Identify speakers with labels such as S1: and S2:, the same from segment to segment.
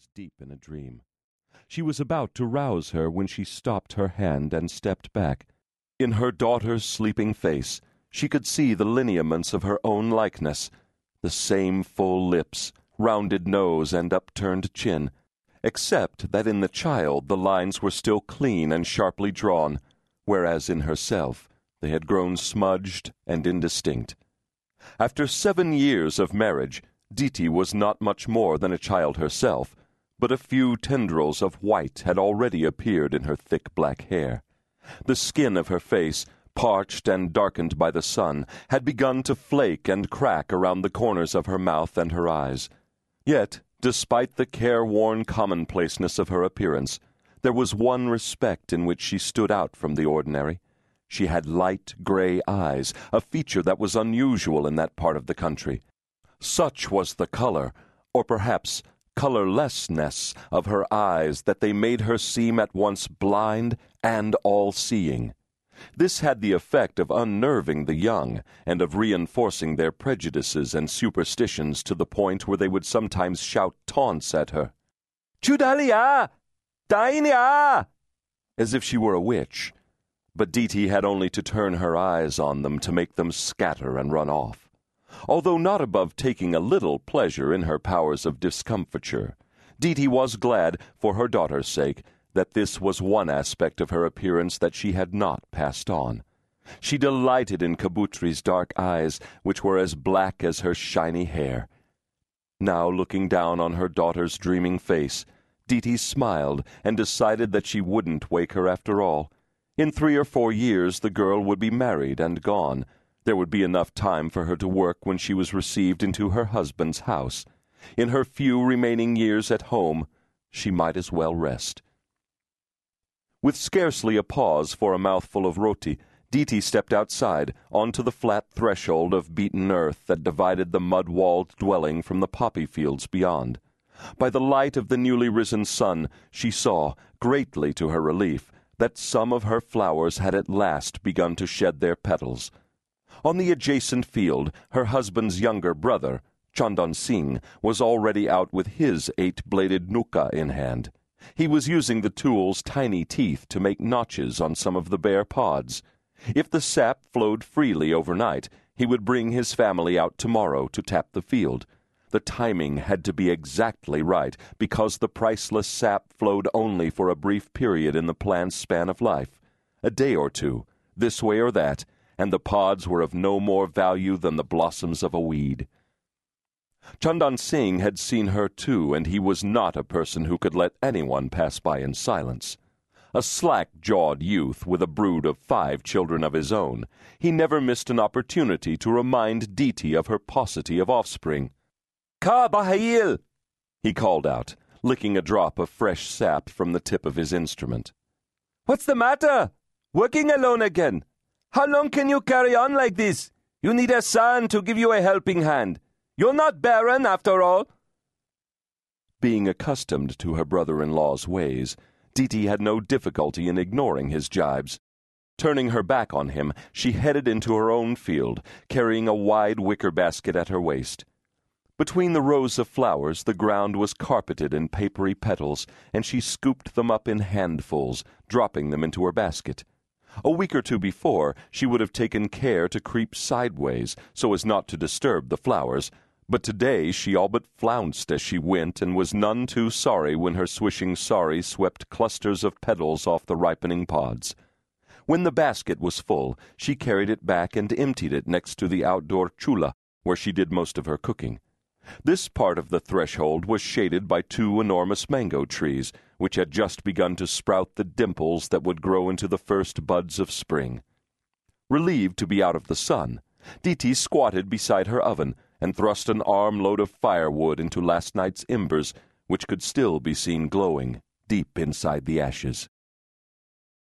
S1: was deep in a dream. She was about to rouse her when she stopped her hand and stepped back. In her daughter's sleeping face, she could see the lineaments of her own likeness the same full lips, rounded nose, and upturned chin, except that in the child the lines were still clean and sharply drawn, whereas in herself they had grown smudged and indistinct. After seven years of marriage, Diti was not much more than a child herself, but a few tendrils of white had already appeared in her thick black hair. The skin of her face, parched and darkened by the sun, had begun to flake and crack around the corners of her mouth and her eyes. Yet, despite the careworn commonplaceness of her appearance, there was one respect in which she stood out from the ordinary. She had light gray eyes, a feature that was unusual in that part of the country. Such was the color, or perhaps colorlessness, of her eyes that they made her seem at once blind and all seeing. This had the effect of unnerving the young and of reinforcing their prejudices and superstitions to the point where they would sometimes shout taunts at her. Chudalia! Dainia! As if she were a witch. But Diti had only to turn her eyes on them to make them scatter and run off. Although not above taking a little pleasure in her powers of discomfiture, Diti was glad, for her daughter's sake, that this was one aspect of her appearance that she had not passed on. She delighted in Kabutri's dark eyes, which were as black as her shiny hair. Now, looking down on her daughter's dreaming face, Diti smiled and decided that she wouldn't wake her after all. In three or four years the girl would be married and gone. There would be enough time for her to work when she was received into her husband's house. In her few remaining years at home, she might as well rest. With scarcely a pause for a mouthful of roti, Diti stepped outside, onto the flat threshold of beaten earth that divided the mud-walled dwelling from the poppy fields beyond. By the light of the newly risen sun, she saw, greatly to her relief, that some of her flowers had at last begun to shed their petals. On the adjacent field, her husband's younger brother, Chandan Singh, was already out with his eight-bladed nuka in hand. He was using the tool's tiny teeth to make notches on some of the bare pods. If the sap flowed freely overnight, he would bring his family out tomorrow to tap the field. The timing had to be exactly right, because the priceless sap flowed only for a brief period in the plant's span of life a day or two, this way or that, and the pods were of no more value than the blossoms of a weed. Chandan Singh had seen her too, and he was not a person who could let anyone pass by in silence. A slack-jawed youth with a brood of five children of his own, he never missed an opportunity to remind Diti of her paucity of offspring. Ka Bahail! he called out, licking a drop of fresh sap from the tip of his instrument. What's the matter? Working alone again? How long can you carry on like this? You need a son to give you a helping hand. You're not barren, after all. Being accustomed to her brother in law's ways, Diti had no difficulty in ignoring his jibes. Turning her back on him, she headed into her own field, carrying a wide wicker basket at her waist. Between the rows of flowers, the ground was carpeted in papery petals, and she scooped them up in handfuls, dropping them into her basket. A week or two before, she would have taken care to creep sideways so as not to disturb the flowers, but today she all but flounced as she went and was none too sorry when her swishing sari swept clusters of petals off the ripening pods. When the basket was full, she carried it back and emptied it next to the outdoor chula, where she did most of her cooking. This part of the threshold was shaded by two enormous mango trees, which had just begun to sprout the dimples that would grow into the first buds of spring. Relieved to be out of the sun, Diti squatted beside her oven, and thrust an armload of firewood into last night's embers, which could still be seen glowing deep inside the ashes.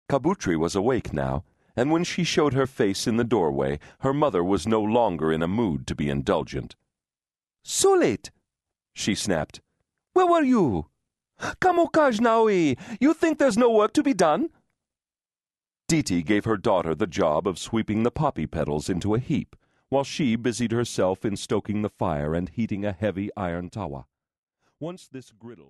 S1: Kabutri was awake now, and when she showed her face in the doorway, her mother was no longer in a mood to be indulgent. So late, she snapped. Where were you? Kamokaj Naui, you think there's no work to be done? Diti gave her daughter the job of sweeping the poppy petals into a heap while she busied herself in stoking the fire and heating a heavy iron tawa. Once this griddle